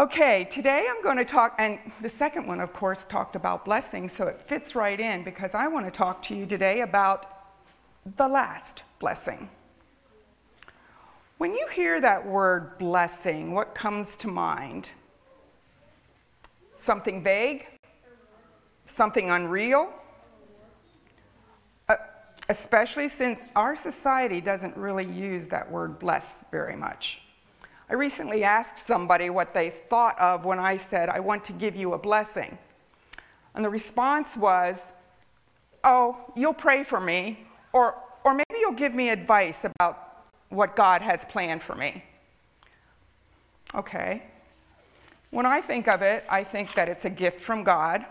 Okay, today I'm going to talk, and the second one, of course, talked about blessings, so it fits right in because I want to talk to you today about the last blessing. When you hear that word blessing, what comes to mind? Something vague? Something unreal? Uh, especially since our society doesn't really use that word bless very much. I recently asked somebody what they thought of when I said, I want to give you a blessing. And the response was, Oh, you'll pray for me, or, or maybe you'll give me advice about what God has planned for me. Okay. When I think of it, I think that it's a gift from God.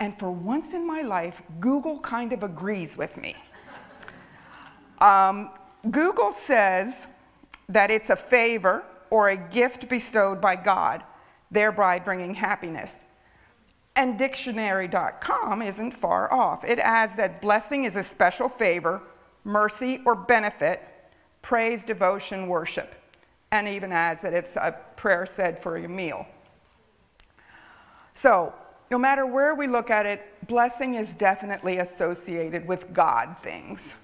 And for once in my life, Google kind of agrees with me. Um, Google says that it's a favor or a gift bestowed by God, thereby bringing happiness. And dictionary.com isn't far off. It adds that blessing is a special favor, mercy, or benefit praise, devotion, worship, and even adds that it's a prayer said for your meal. So, no matter where we look at it, blessing is definitely associated with God things.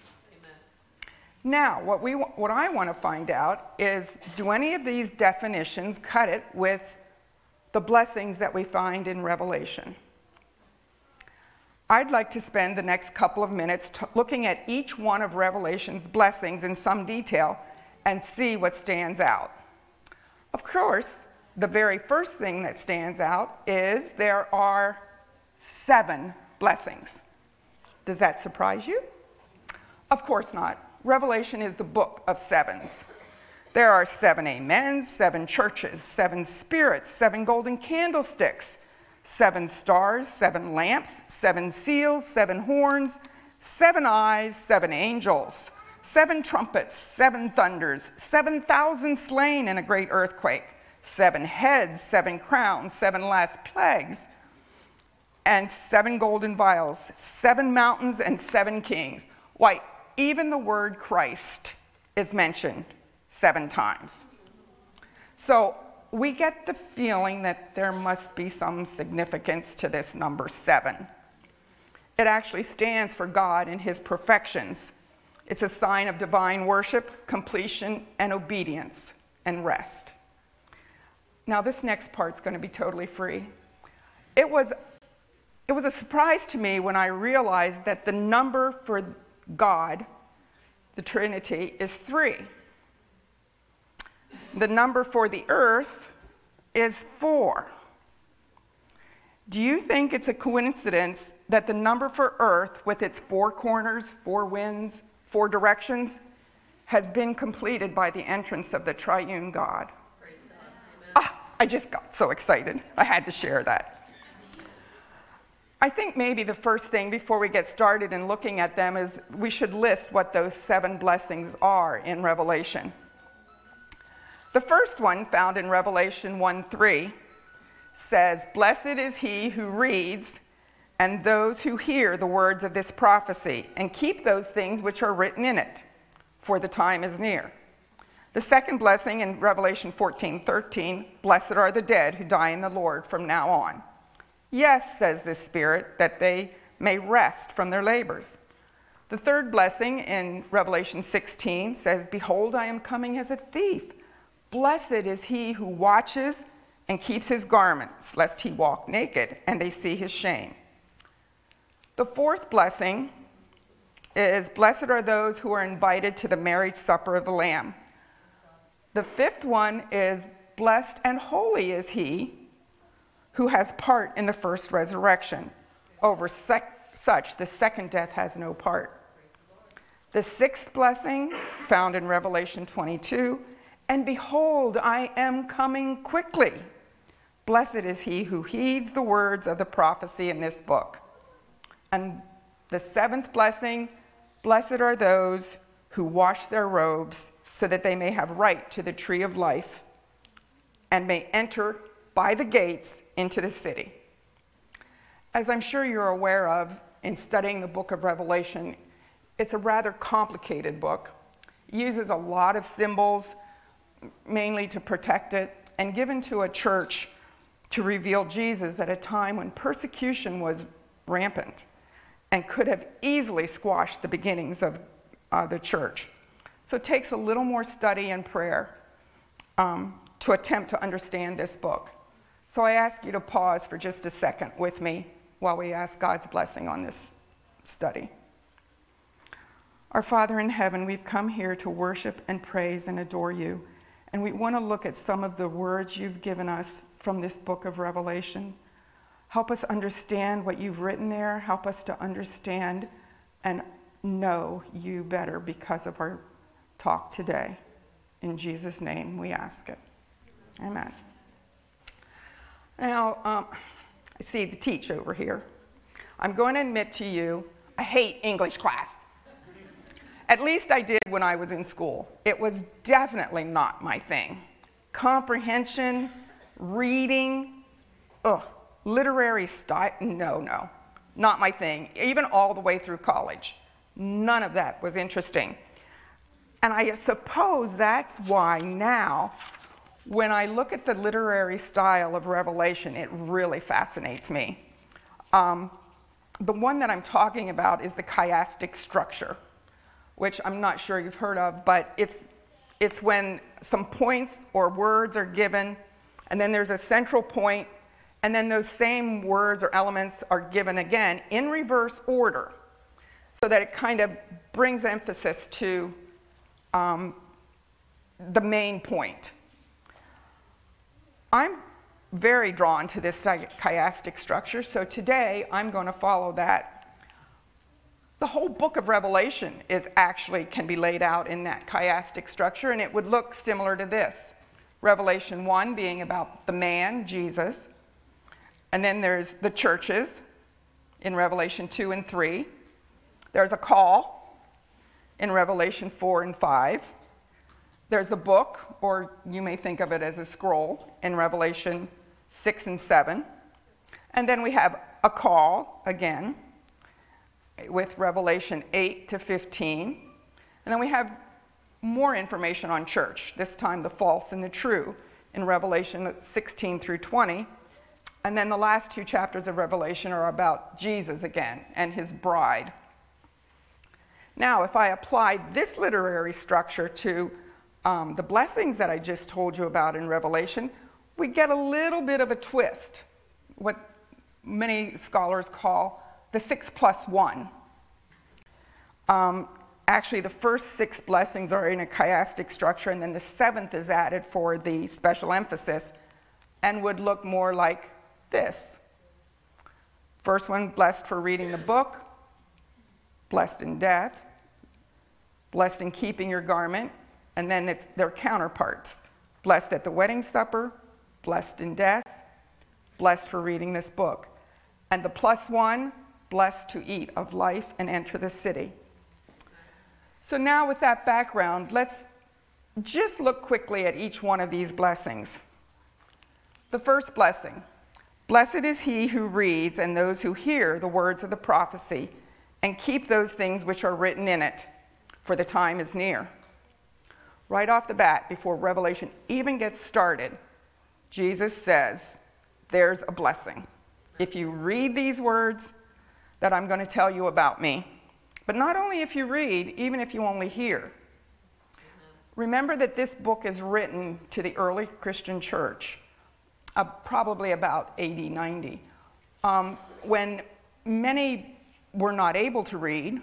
Now, what, we, what I want to find out is do any of these definitions cut it with the blessings that we find in Revelation? I'd like to spend the next couple of minutes t- looking at each one of Revelation's blessings in some detail and see what stands out. Of course, the very first thing that stands out is there are seven blessings. Does that surprise you? Of course not. Revelation is the book of sevens. There are seven amens, seven churches, seven spirits, seven golden candlesticks seven stars, seven lamps, seven seals, seven horns, seven eyes, seven angels, seven trumpets, seven thunders, 7,000 slain in a great earthquake, seven heads, seven crowns, seven last plagues, and seven golden vials, seven mountains, and seven kings. Why, even the word Christ is mentioned seven times. So we get the feeling that there must be some significance to this number seven. It actually stands for God and his perfections. It's a sign of divine worship, completion, and obedience and rest. Now, this next part's going to be totally free. It was, it was a surprise to me when I realized that the number for God, the Trinity, is three. The number for the earth is four. Do you think it's a coincidence that the number for earth, with its four corners, four winds, four directions, has been completed by the entrance of the triune God? Ah, I just got so excited. I had to share that. I think maybe the first thing before we get started in looking at them is we should list what those seven blessings are in Revelation. The first one, found in Revelation 1 3, says, Blessed is he who reads and those who hear the words of this prophecy and keep those things which are written in it, for the time is near. The second blessing in Revelation 14 13, Blessed are the dead who die in the Lord from now on. Yes, says the Spirit, that they may rest from their labors. The third blessing in Revelation 16 says, Behold, I am coming as a thief. Blessed is he who watches and keeps his garments, lest he walk naked and they see his shame. The fourth blessing is Blessed are those who are invited to the marriage supper of the Lamb. The fifth one is Blessed and holy is he who has part in the first resurrection. Over sec- such, the second death has no part. The sixth blessing, found in Revelation 22, and behold, I am coming quickly. Blessed is he who heeds the words of the prophecy in this book. And the seventh blessing blessed are those who wash their robes so that they may have right to the tree of life and may enter by the gates into the city. As I'm sure you're aware of in studying the book of Revelation, it's a rather complicated book. It uses a lot of symbols mainly to protect it. and given to a church to reveal Jesus at a time when persecution was rampant and could have easily squashed the beginnings of uh, the church. So it takes a little more study and prayer um, to attempt to understand this book. So I ask you to pause for just a second with me while we ask God's blessing on this study. Our Father in heaven, we've come here to worship and praise and adore you. And we want to look at some of the words you've given us from this book of Revelation. Help us understand what you've written there. Help us to understand and know you better because of our talk today. In Jesus' name we ask it. Amen. Now, um, I see the teach over here. I'm going to admit to you, I hate English class. At least I did when I was in school. It was definitely not my thing. Comprehension, reading, ugh, literary style, no, no, not my thing. Even all the way through college, none of that was interesting. And I suppose that's why now, when I look at the literary style of Revelation, it really fascinates me. Um, the one that I'm talking about is the chiastic structure which I'm not sure you've heard of, but it's, it's when some points or words are given, and then there's a central point, and then those same words or elements are given again in reverse order, so that it kind of brings emphasis to um, the main point. I'm very drawn to this chiastic structure, so today I'm going to follow that the whole book of Revelation is actually can be laid out in that chiastic structure, and it would look similar to this. Revelation 1 being about the man, Jesus. And then there's the churches in Revelation 2 and 3. There's a call in Revelation 4 and 5. There's a book, or you may think of it as a scroll, in Revelation 6 and 7. And then we have a call again with Revelation 8 to 15. And then we have more information on church, this time the false and the true, in Revelation 16 through 20. And then the last two chapters of Revelation are about Jesus again and his bride. Now, if I apply this literary structure to um, the blessings that I just told you about in Revelation, we get a little bit of a twist, what many scholars call the six plus one. Um, actually, the first six blessings are in a chiastic structure, and then the seventh is added for the special emphasis and would look more like this. First one, blessed for reading the book, blessed in death, blessed in keeping your garment, and then it's their counterparts blessed at the wedding supper, blessed in death, blessed for reading this book. And the plus one, blessed to eat of life and enter the city. So, now with that background, let's just look quickly at each one of these blessings. The first blessing Blessed is he who reads and those who hear the words of the prophecy and keep those things which are written in it, for the time is near. Right off the bat, before Revelation even gets started, Jesus says, There's a blessing. If you read these words that I'm going to tell you about me, but not only if you read, even if you only hear. Remember that this book is written to the early Christian church, uh, probably about 80, 90, um, when many were not able to read.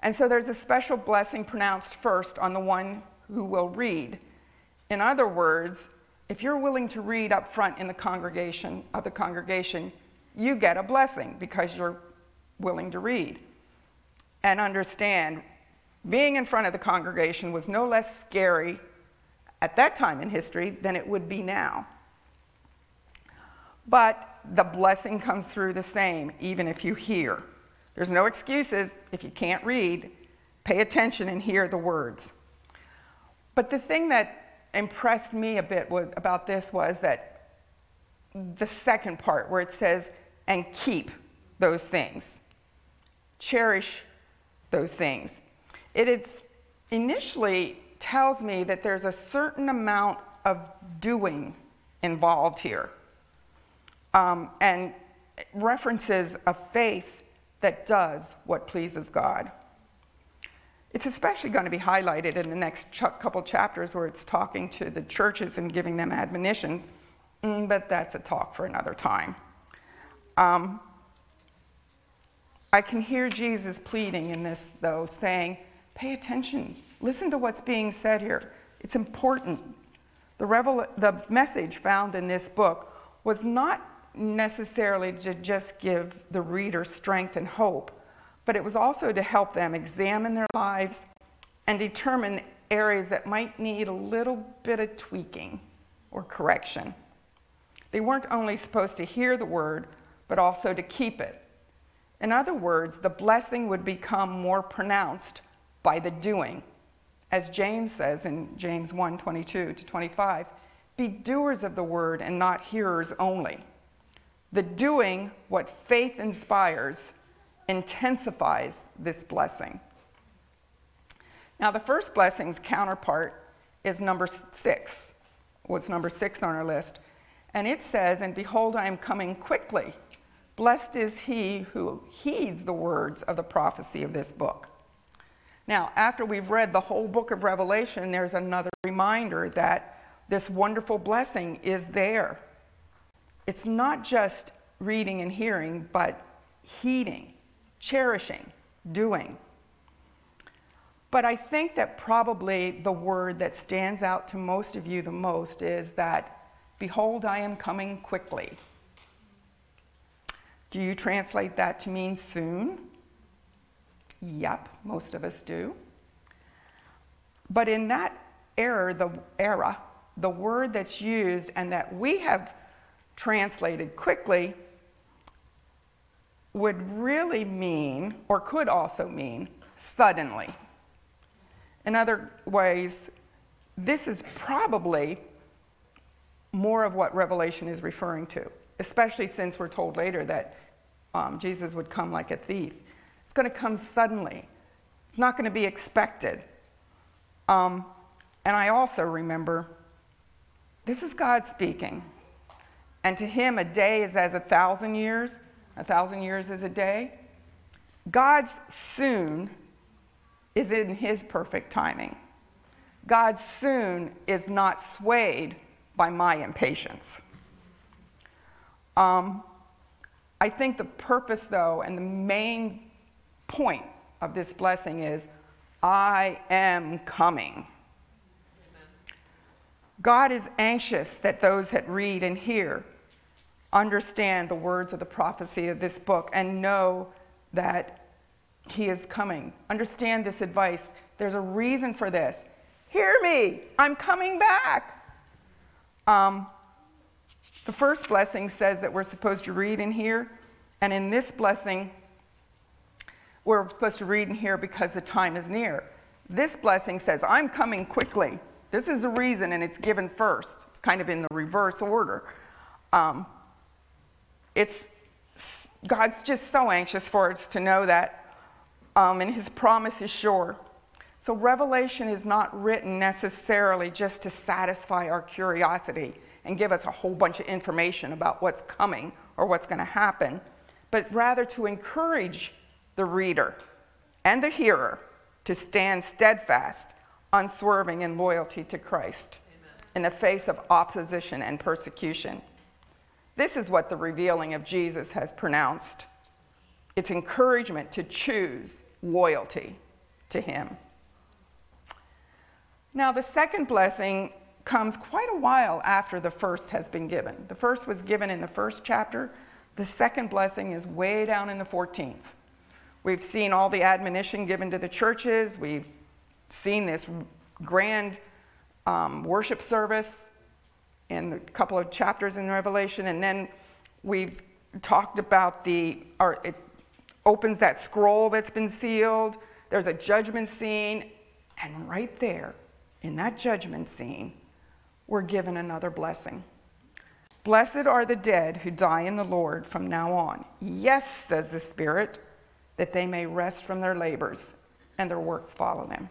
And so there's a special blessing pronounced first on the one who will read. In other words, if you're willing to read up front in the congregation of the congregation, you get a blessing because you're willing to read and understand being in front of the congregation was no less scary at that time in history than it would be now. But the blessing comes through the same, even if you hear. There's no excuses if you can't read. Pay attention and hear the words. But the thing that impressed me a bit about this was that the second part, where it says, and keep those things. Cherish those things. It initially tells me that there's a certain amount of doing involved here um, and references a faith that does what pleases God. It's especially going to be highlighted in the next ch- couple chapters where it's talking to the churches and giving them admonition, mm, but that's a talk for another time. Um, I can hear Jesus pleading in this, though, saying, Pay attention, listen to what's being said here. It's important. The, revel- the message found in this book was not necessarily to just give the reader strength and hope, but it was also to help them examine their lives and determine areas that might need a little bit of tweaking or correction. They weren't only supposed to hear the word, but also to keep it. In other words, the blessing would become more pronounced by the doing. As James says in James 1 22 to 25, be doers of the word and not hearers only the doing what faith inspires intensifies this blessing. Now, the first blessing's counterpart is number six, was number six on our list. And it says, And behold, I am coming quickly. Blessed is he who heeds the words of the prophecy of this book. Now, after we've read the whole book of Revelation, there's another reminder that this wonderful blessing is there it's not just reading and hearing, but heeding, cherishing, doing. But I think that probably the word that stands out to most of you the most is that, Behold, I am coming quickly. Do you translate that to mean soon? Yep, most of us do. But in that era, the era, the word that's used and that we have translated quickly would really mean, or could also mean, suddenly. In other ways, this is probably more of what Revelation is referring to, especially since we're told later that um, Jesus would come like a thief. It's going to come suddenly, it's not going to be expected. Um, and I also remember this is God speaking. And to him, a day is as a thousand years, a thousand years is a day. God's soon is in his perfect timing. God's soon is not swayed by my impatience. Um, I think the purpose, though, and the main point of this blessing is I am coming. God is anxious that those that read and hear understand the words of the prophecy of this book and know that he is coming. Understand this advice. There's a reason for this. Hear me, I'm coming back. Um, the first blessing says that we're supposed to read and hear, and in this blessing, we're supposed to read and hear because the time is near. This blessing says, I'm coming quickly. This is the reason, and it's given first. It's kind of in the reverse order. Um, it's God's just so anxious for us to know that, um, and His promise is sure. So, Revelation is not written necessarily just to satisfy our curiosity and give us a whole bunch of information about what's coming or what's going to happen, but rather to encourage the reader and the hearer to stand steadfast, unswerving in loyalty to Christ Amen. in the face of opposition and persecution. This is what the revealing of Jesus has pronounced it's encouragement to choose loyalty to Him. Now, the second blessing comes quite a while after the first has been given. The first was given in the first chapter, the second blessing is way down in the 14th. We've seen all the admonition given to the churches, we've seen this grand um, worship service in a couple of chapters in Revelation, and then we've talked about the, or it opens that scroll that's been sealed. There's a judgment scene, and right there, in that judgment scene, we're given another blessing. Blessed are the dead who die in the Lord from now on. Yes, says the Spirit, that they may rest from their labors and their works follow them.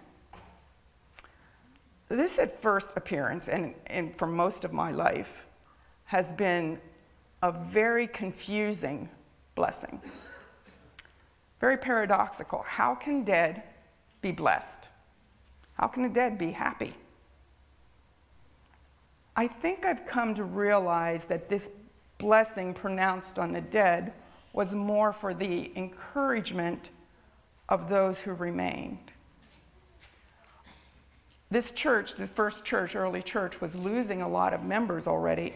This at first appearance, and, and for most of my life, has been a very confusing blessing. Very paradoxical. How can dead be blessed? How can the dead be happy? I think I've come to realize that this blessing pronounced on the dead was more for the encouragement of those who remained. This church, the first church, early church, was losing a lot of members already,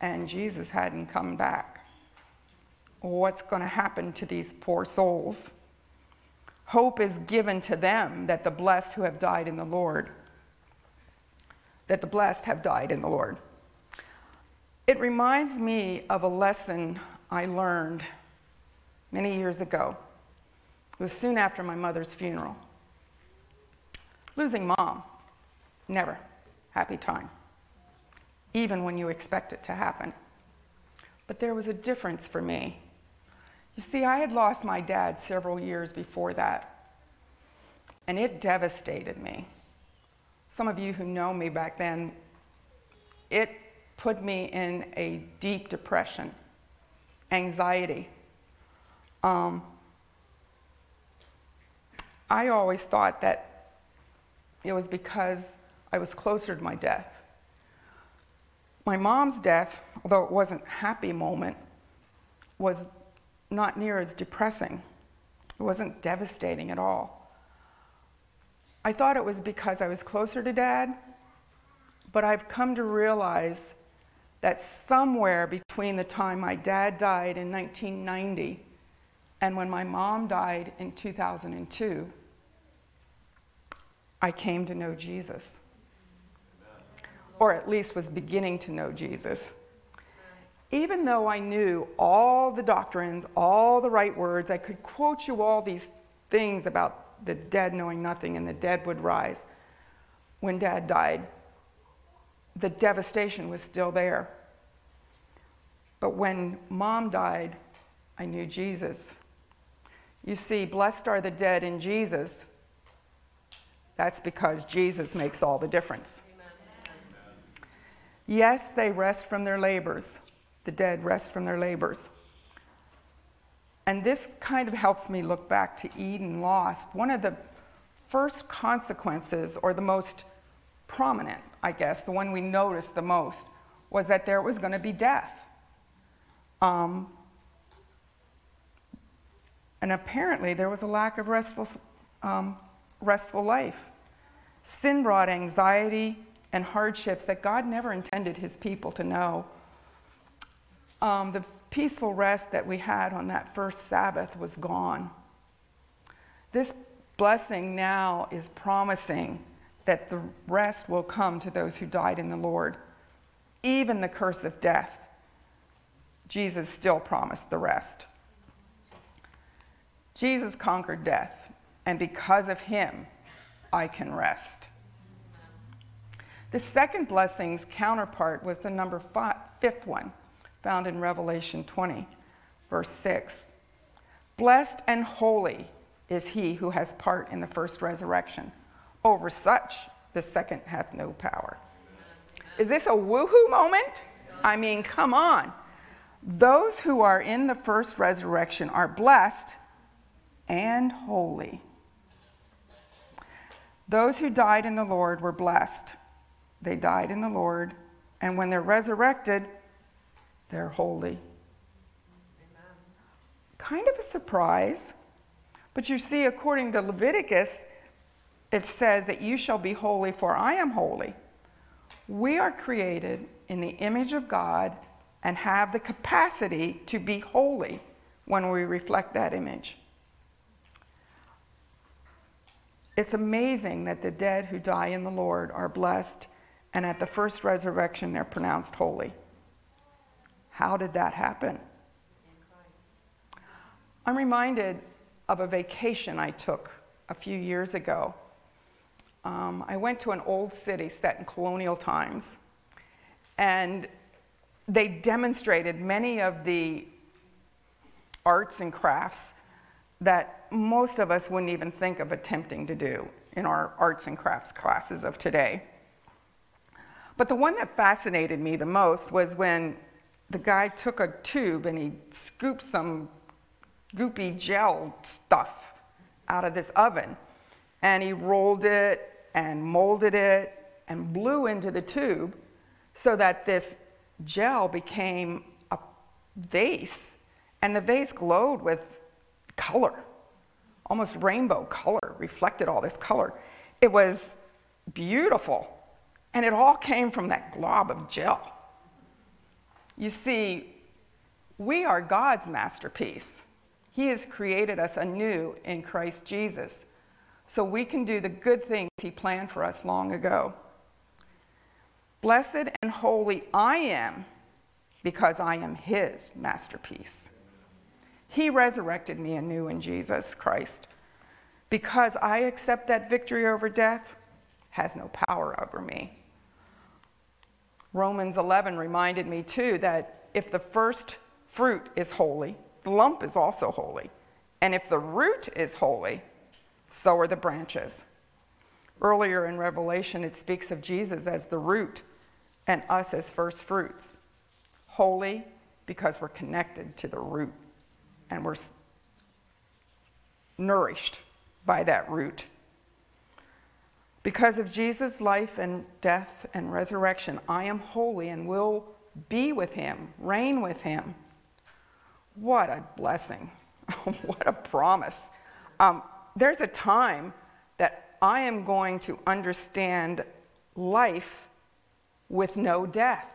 and Jesus hadn't come back. What's going to happen to these poor souls? Hope is given to them that the blessed who have died in the Lord, that the blessed have died in the Lord. It reminds me of a lesson I learned many years ago. It was soon after my mother's funeral. Losing mom, never happy time, even when you expect it to happen. But there was a difference for me. You see, I had lost my dad several years before that, and it devastated me. Some of you who know me back then, it put me in a deep depression, anxiety. Um, I always thought that it was because I was closer to my death. My mom's death, although it wasn't a happy moment, was not near as depressing. It wasn't devastating at all. I thought it was because I was closer to dad, but I've come to realize that somewhere between the time my dad died in 1990 and when my mom died in 2002, I came to know Jesus. Or at least was beginning to know Jesus. Even though I knew all the doctrines, all the right words, I could quote you all these things about the dead knowing nothing and the dead would rise. When dad died, the devastation was still there. But when mom died, I knew Jesus. You see, blessed are the dead in Jesus. That's because Jesus makes all the difference. Yes, they rest from their labors. The dead rest from their labors. And this kind of helps me look back to Eden lost. One of the first consequences, or the most prominent, I guess, the one we noticed the most, was that there was going to be death. Um, and apparently, there was a lack of restful, um, restful life. Sin brought anxiety and hardships that God never intended his people to know. Um, the peaceful rest that we had on that first Sabbath was gone. This blessing now is promising that the rest will come to those who died in the Lord. Even the curse of death, Jesus still promised the rest. Jesus conquered death, and because of him, I can rest. The second blessing's counterpart was the number five, fifth one, found in Revelation 20, verse 6. Blessed and holy is he who has part in the first resurrection. Over such, the second hath no power. Is this a woohoo moment? I mean, come on. Those who are in the first resurrection are blessed and holy. Those who died in the Lord were blessed. They died in the Lord, and when they're resurrected, they're holy. Amen. Kind of a surprise. But you see, according to Leviticus, it says that you shall be holy, for I am holy. We are created in the image of God and have the capacity to be holy when we reflect that image. It's amazing that the dead who die in the Lord are blessed, and at the first resurrection, they're pronounced holy. How did that happen? I'm reminded of a vacation I took a few years ago. Um, I went to an old city set in colonial times, and they demonstrated many of the arts and crafts that most of us wouldn't even think of attempting to do in our arts and crafts classes of today. But the one that fascinated me the most was when the guy took a tube and he scooped some goopy gel stuff out of this oven. And he rolled it and molded it and blew into the tube so that this gel became a vase. And the vase glowed with color almost rainbow color reflected all this color. It was beautiful and it all came from that glob of gel you see we are god's masterpiece he has created us anew in christ jesus so we can do the good things He planned for us long ago. Blessed and holy I am because I am His masterpiece. He resurrected me anew in Jesus Christ. Because I accept that victory over death has no power over me. Romans 11 reminded me too that if the first fruit is holy, the lump is also holy. And if the root is holy, so are the branches. Earlier in Revelation, it speaks of Jesus as the root and us as first fruits. Holy because we're connected to the root and we're nourished by that root. Because of Jesus' life and death and resurrection, I am holy and will be with him, reign with him. What a blessing. what a promise. Um, there's a time that I am going to understand life with no death.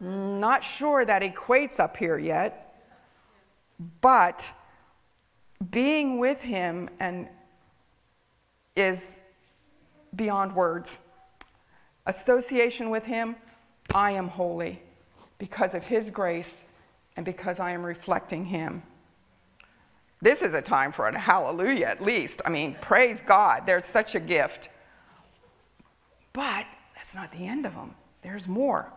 Amen. Not sure that equates up here yet, but being with him and is beyond words. Association with him, I am holy because of his grace and because I am reflecting him. This is a time for a hallelujah, at least. I mean, praise God. There's such a gift. But that's not the end of them, there's more.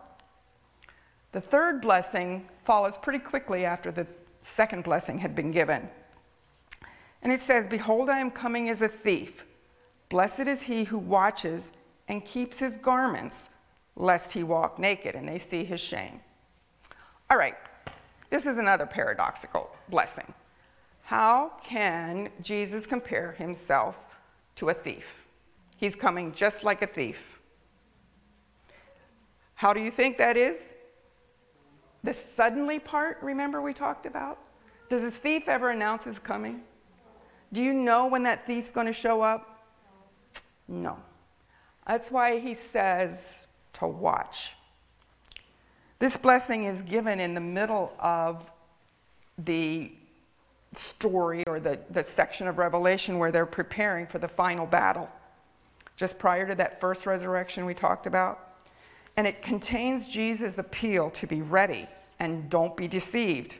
The third blessing follows pretty quickly after the second blessing had been given. And it says, Behold, I am coming as a thief. Blessed is he who watches and keeps his garments, lest he walk naked and they see his shame. All right, this is another paradoxical blessing. How can Jesus compare himself to a thief? He's coming just like a thief. How do you think that is? The suddenly part, remember we talked about? Does a thief ever announce his coming? Do you know when that thief's going to show up? No. That's why he says to watch. This blessing is given in the middle of the story or the, the section of Revelation where they're preparing for the final battle, just prior to that first resurrection we talked about. And it contains Jesus' appeal to be ready and don't be deceived.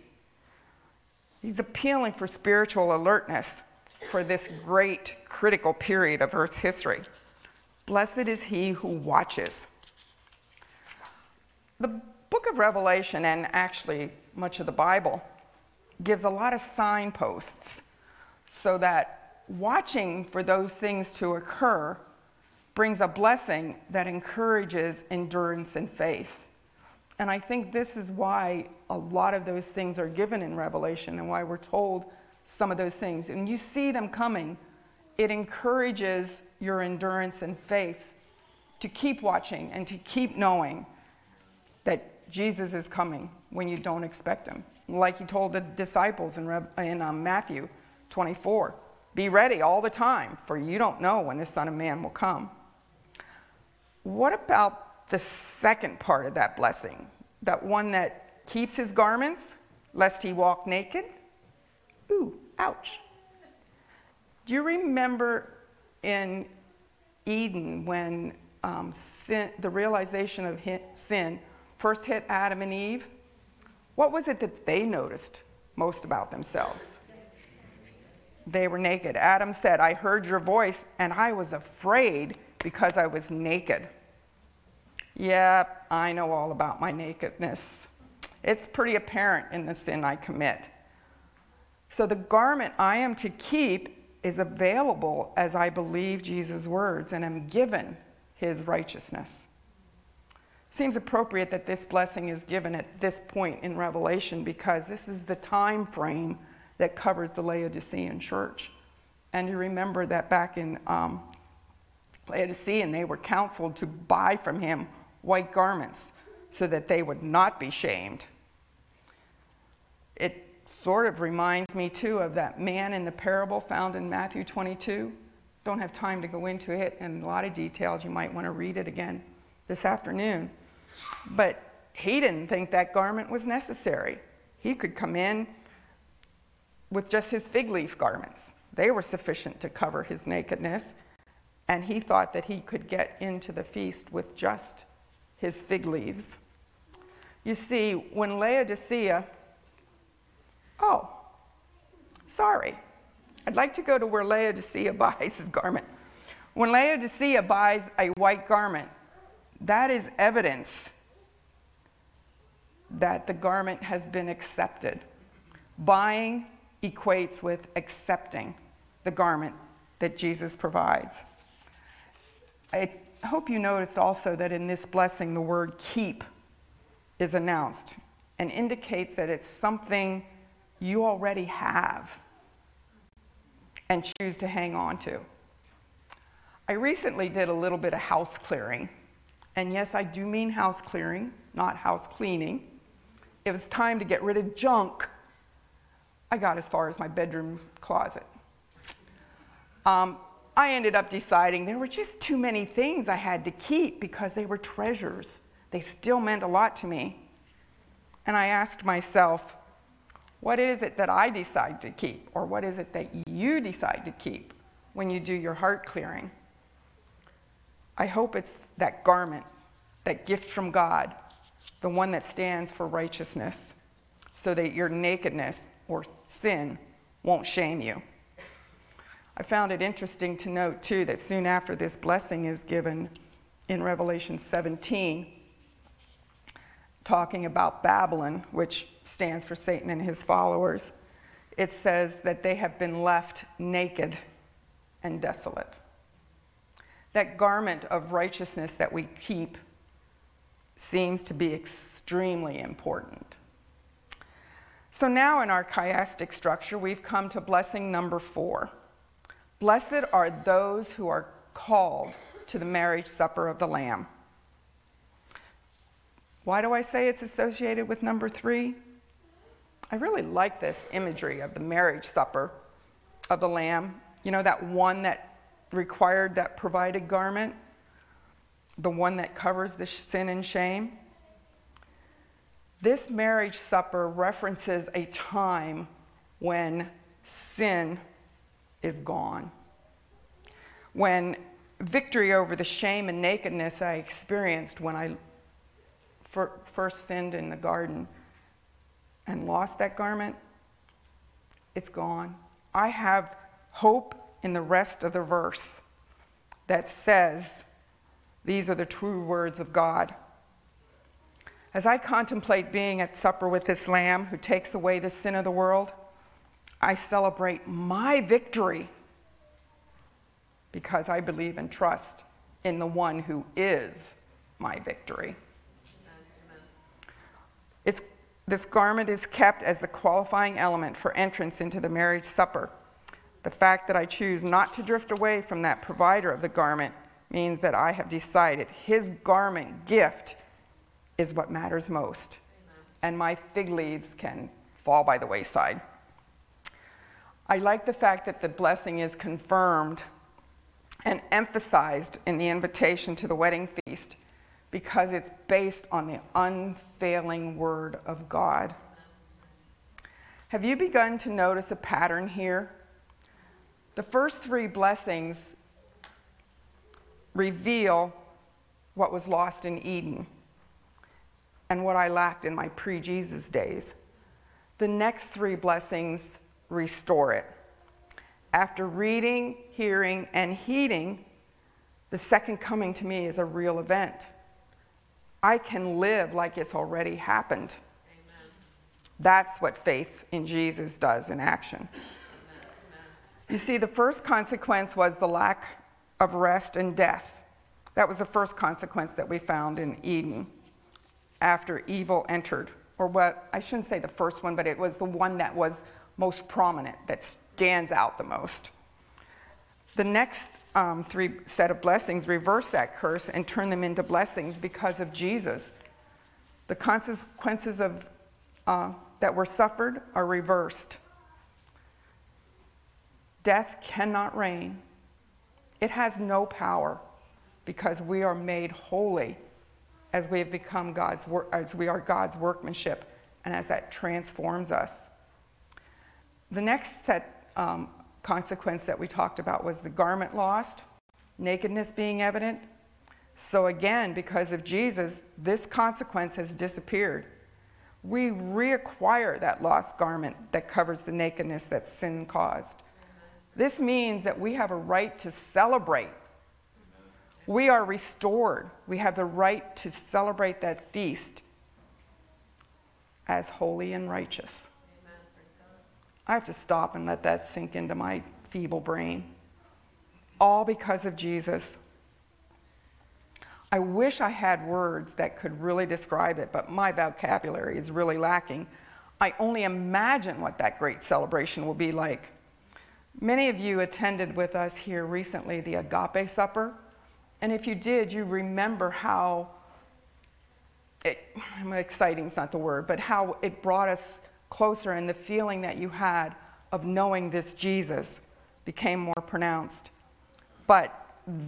He's appealing for spiritual alertness for this great critical period of Earth's history. Blessed is he who watches. The book of Revelation, and actually much of the Bible, gives a lot of signposts so that watching for those things to occur brings a blessing that encourages endurance and faith. And I think this is why a lot of those things are given in Revelation and why we're told some of those things. And you see them coming, it encourages your endurance and faith to keep watching and to keep knowing that Jesus is coming when you don't expect him like he told the disciples in, in um, Matthew 24 Be ready all the time, for you don't know when the Son of Man will come. What about the second part of that blessing? That one that keeps his garments, lest he walk naked? Ooh, ouch. Do you remember in Eden when um, sin, the realization of sin first hit Adam and Eve? What was it that they noticed most about themselves? They were naked. Adam said, I heard your voice and I was afraid because I was naked. Yep, I know all about my nakedness. It's pretty apparent in the sin I commit. So the garment I am to keep is available as I believe Jesus' words and am given his righteousness. Seems appropriate that this blessing is given at this point in Revelation because this is the time frame that covers the Laodicean church. And you remember that back in um, Laodicean, they were counseled to buy from him white garments so that they would not be shamed. It sort of reminds me, too, of that man in the parable found in Matthew 22. Don't have time to go into it in a lot of details. You might want to read it again this afternoon. But he didn't think that garment was necessary. He could come in with just his fig leaf garments, they were sufficient to cover his nakedness. And he thought that he could get into the feast with just his fig leaves. You see, when Laodicea, oh, sorry, I'd like to go to where Laodicea buys his garment. When Laodicea buys a white garment, that is evidence that the garment has been accepted. Buying equates with accepting the garment that Jesus provides. I hope you noticed also that in this blessing, the word keep is announced and indicates that it's something you already have and choose to hang on to. I recently did a little bit of house clearing. And yes, I do mean house clearing, not house cleaning it was time to get rid of junk, I got as far as my bedroom closet. Um, I ended up deciding there were just too many things I had to keep because they were treasures. They still meant a lot to me. And I asked myself, what is it that I decide to keep? Or what is it that you decide to keep when you do your heart clearing? I hope it's that garment, that gift from God the one that stands for righteousness, so that your nakedness or sin won't shame you. I found it interesting to note, too, that soon after this blessing is given in Revelation 17, talking about Babylon, which stands for Satan and his followers, it says that they have been left naked and desolate. That garment of righteousness that we keep seems to be extremely important. So now in our chiastic structure, we've come to blessing number four. Blessed are those who are called to the marriage supper of the Lamb. Why do I say it's associated with number three? I really like this imagery of the marriage supper of the Lamb. You know, that one that required that provided garment? the one that covers the sin and shame. This marriage supper references a time when sin is gone. When victory over the shame and nakedness I experienced when I first sinned in the garden and lost that garment, it's gone. I have hope in the rest of the verse that says, these are the true words of God. As I contemplate being at supper with this Lamb who takes away the sin of the world, I celebrate my victory because I believe and trust in the one who is my victory. It's, this garment is kept as the qualifying element for entrance into the marriage supper. The fact that I choose not to drift away from that provider of the garment means that I have decided his garment gift is what matters most. Amen. And my fig leaves can fall by the wayside. I like the fact that the blessing is confirmed and emphasized in the invitation to the wedding feast because it's based on the unfailing word of God. Have you begun to notice a pattern here? The first three blessings reveal what was lost in Eden and what I lacked in my pre Jesus days. The next three blessings restore it. After reading, hearing, and heeding, the second coming to me is a real event. I can live like it's already happened. Amen. That's what faith in Jesus does in action. Amen. You see, the first consequence was the lack of rest and death. That was the first consequence that we found in Eden after evil entered. Or what, I shouldn't say the first one, but it was the one that was most prominent, that stands out the most. The next um, three set of blessings reverse that curse and turn them into blessings because of Jesus. The consequences of, uh, that were suffered are reversed. Death cannot reign. It has no power because we are made holy as we have become God's work, as we are God's workmanship, and as that transforms us. The next set um, consequence that we talked about was the garment lost, nakedness being evident. So again, because of Jesus, this consequence has disappeared. We reacquire that lost garment that covers the nakedness that sin caused. This means that we have a right to celebrate we are restored. We have the right to celebrate that feast as holy and righteous. I have to stop and let that sink into my feeble brain. All because of Jesus. I wish I had words that could really describe it, but my vocabulary is really lacking. I only imagine what that great celebration will be like. Many of you attended with us here recently the Agape Supper. And if you did, you remember how, it, exciting is not the word, but how it brought us closer and the feeling that you had of knowing this Jesus became more pronounced. But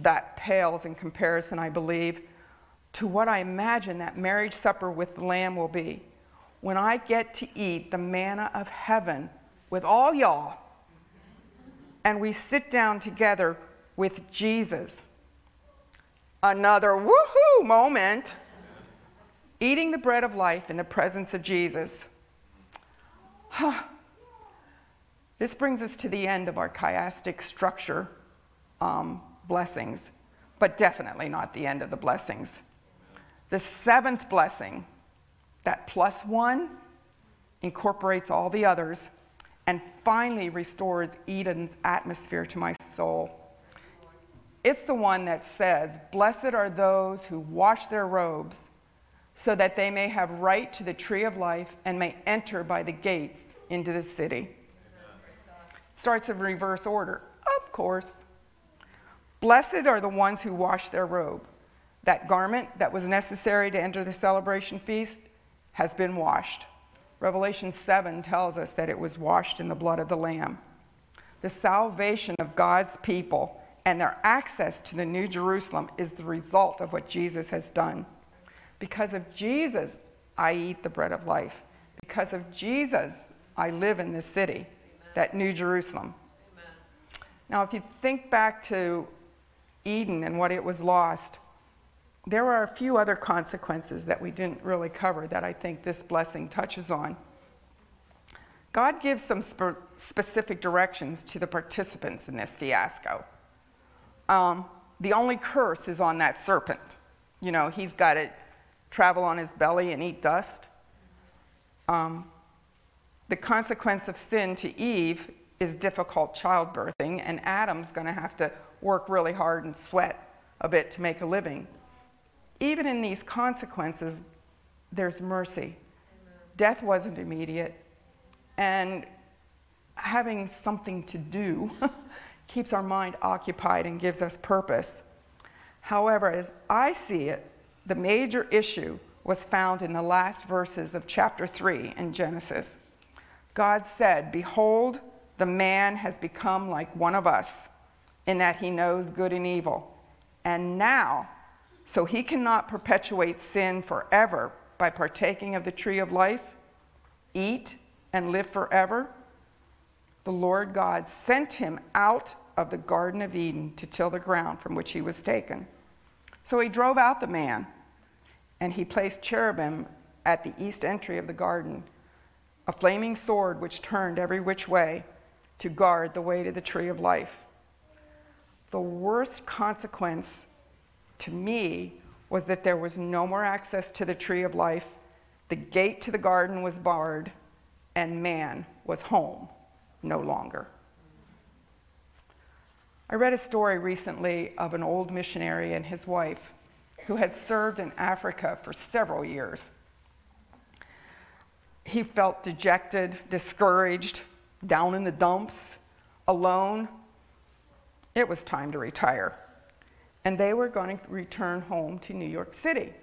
that pales in comparison, I believe, to what I imagine that marriage supper with the Lamb will be. When I get to eat the manna of heaven with all y'all, and we sit down together with Jesus another woohoo moment, eating the bread of life in the presence of Jesus. This brings us to the end of our chiastic structure um, blessings, but definitely not the end of the blessings. The seventh blessing, that plus one, incorporates all the others and finally restores Eden's atmosphere to my soul. It's the one that says, Blessed are those who wash their robes, so that they may have right to the tree of life and may enter by the gates into the city. Starts in reverse order, of course. Blessed are the ones who wash their robe. That garment that was necessary to enter the celebration feast has been washed. Revelation 7 tells us that it was washed in the blood of the Lamb. The salvation of God's people and their access to the New Jerusalem is the result of what Jesus has done. Because of Jesus, I eat the bread of life. Because of Jesus, I live in this city, Amen. that New Jerusalem. Amen. Now, if you think back to Eden and what it was lost, there are a few other consequences that we didn't really cover that I think this blessing touches on. God gives some spe- specific directions to the participants in this fiasco. Um, the only curse is on that serpent. You know, he's got to travel on his belly and eat dust. Um, the consequence of sin to Eve is difficult childbirthing, and Adam's going to have to work really hard and sweat a bit to make a living. Even in these consequences, there's mercy. Death wasn't immediate, and having something to do keeps our mind occupied and gives us purpose. However, as I see it, the major issue was found in the last verses of chapter 3 in Genesis. God said, Behold, the man has become like one of us, in that he knows good and evil. And now, so he cannot perpetuate sin forever by partaking of the tree of life, eat, and live forever the Lord God sent him out of the Garden of Eden to till the ground from which he was taken. So he drove out the man, and he placed cherubim at the east entry of the garden, a flaming sword which turned every which way to guard the way to the tree of life. The worst consequence to me was that there was no more access to the tree of life, the gate to the garden was barred, and man was home no longer. I read a story recently of an old missionary and his wife who had served in Africa for several years. He felt dejected, discouraged, down in the dumps, alone. It was time to retire. And they were going to return home to New York City.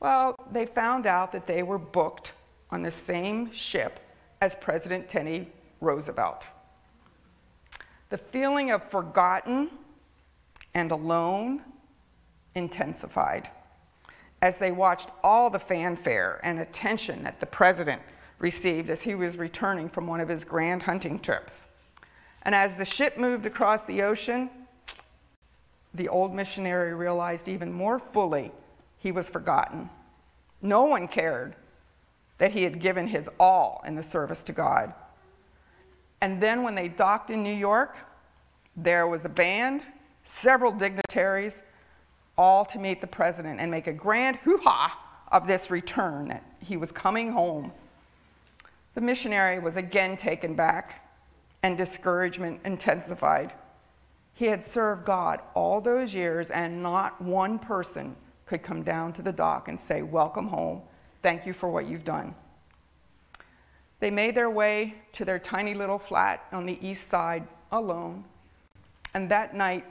Well, they found out that they were booked on the same ship as President Teddy Roosevelt. The feeling of forgotten and alone intensified as they watched all the fanfare and attention that the president received as he was returning from one of his grand hunting trips. And as the ship moved across the ocean, the old missionary realized even more fully he was forgotten. No one cared that he had given his all in the service to God. And then when they docked in New York, there was a band, several dignitaries, all to meet the president and make a grand hoo ha of this return that he was coming home. The missionary was again taken back, and discouragement intensified. He had served God all those years, and not one person could come down to the dock and say, Welcome home. Thank you for what you've done. They made their way to their tiny little flat on the east side alone. And that night,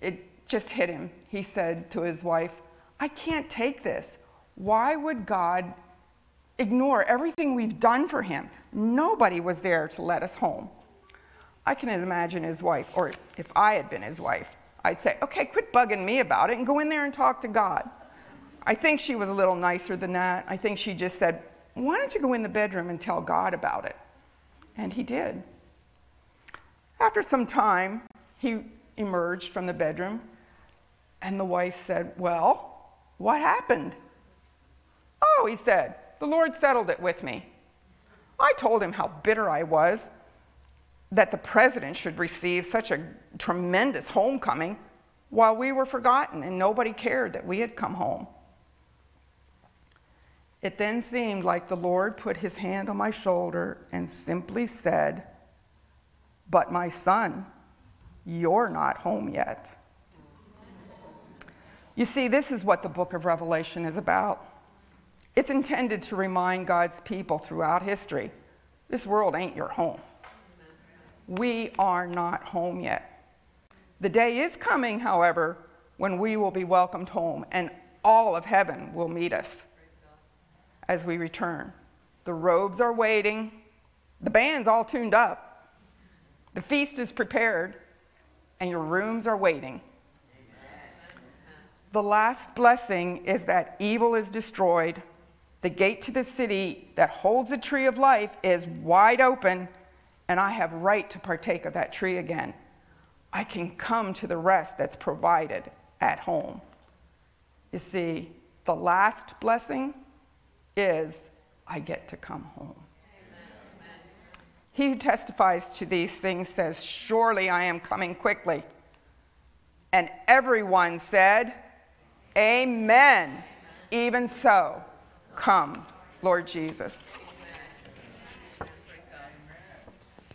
it just hit him. He said to his wife, I can't take this. Why would God ignore everything we've done for him? Nobody was there to let us home. I can imagine his wife, or if I had been his wife, I'd say, okay, quit bugging me about it and go in there and talk to God. I think she was a little nicer than that. I think she just said, why don't you go in the bedroom and tell God about it? And he did. After some time, he emerged from the bedroom, and the wife said, Well, what happened? Oh, he said, the Lord settled it with me. I told him how bitter I was that the president should receive such a tremendous homecoming while we were forgotten and nobody cared that we had come home. It then seemed like the Lord put his hand on my shoulder and simply said, But my son, you're not home yet. You see, this is what the book of Revelation is about. It's intended to remind God's people throughout history this world ain't your home. We are not home yet. The day is coming, however, when we will be welcomed home and all of heaven will meet us as we return. The robes are waiting, the band's all tuned up, the feast is prepared, and your rooms are waiting. The last blessing is that evil is destroyed. The gate to the city that holds the tree of life is wide open, and I have right to partake of that tree again. I can come to the rest that's provided at home. You see, the last blessing is I get to come home. He who testifies to these things says, Surely I am coming quickly. And everyone said, Amen. Amen. Even so, come, Lord Jesus.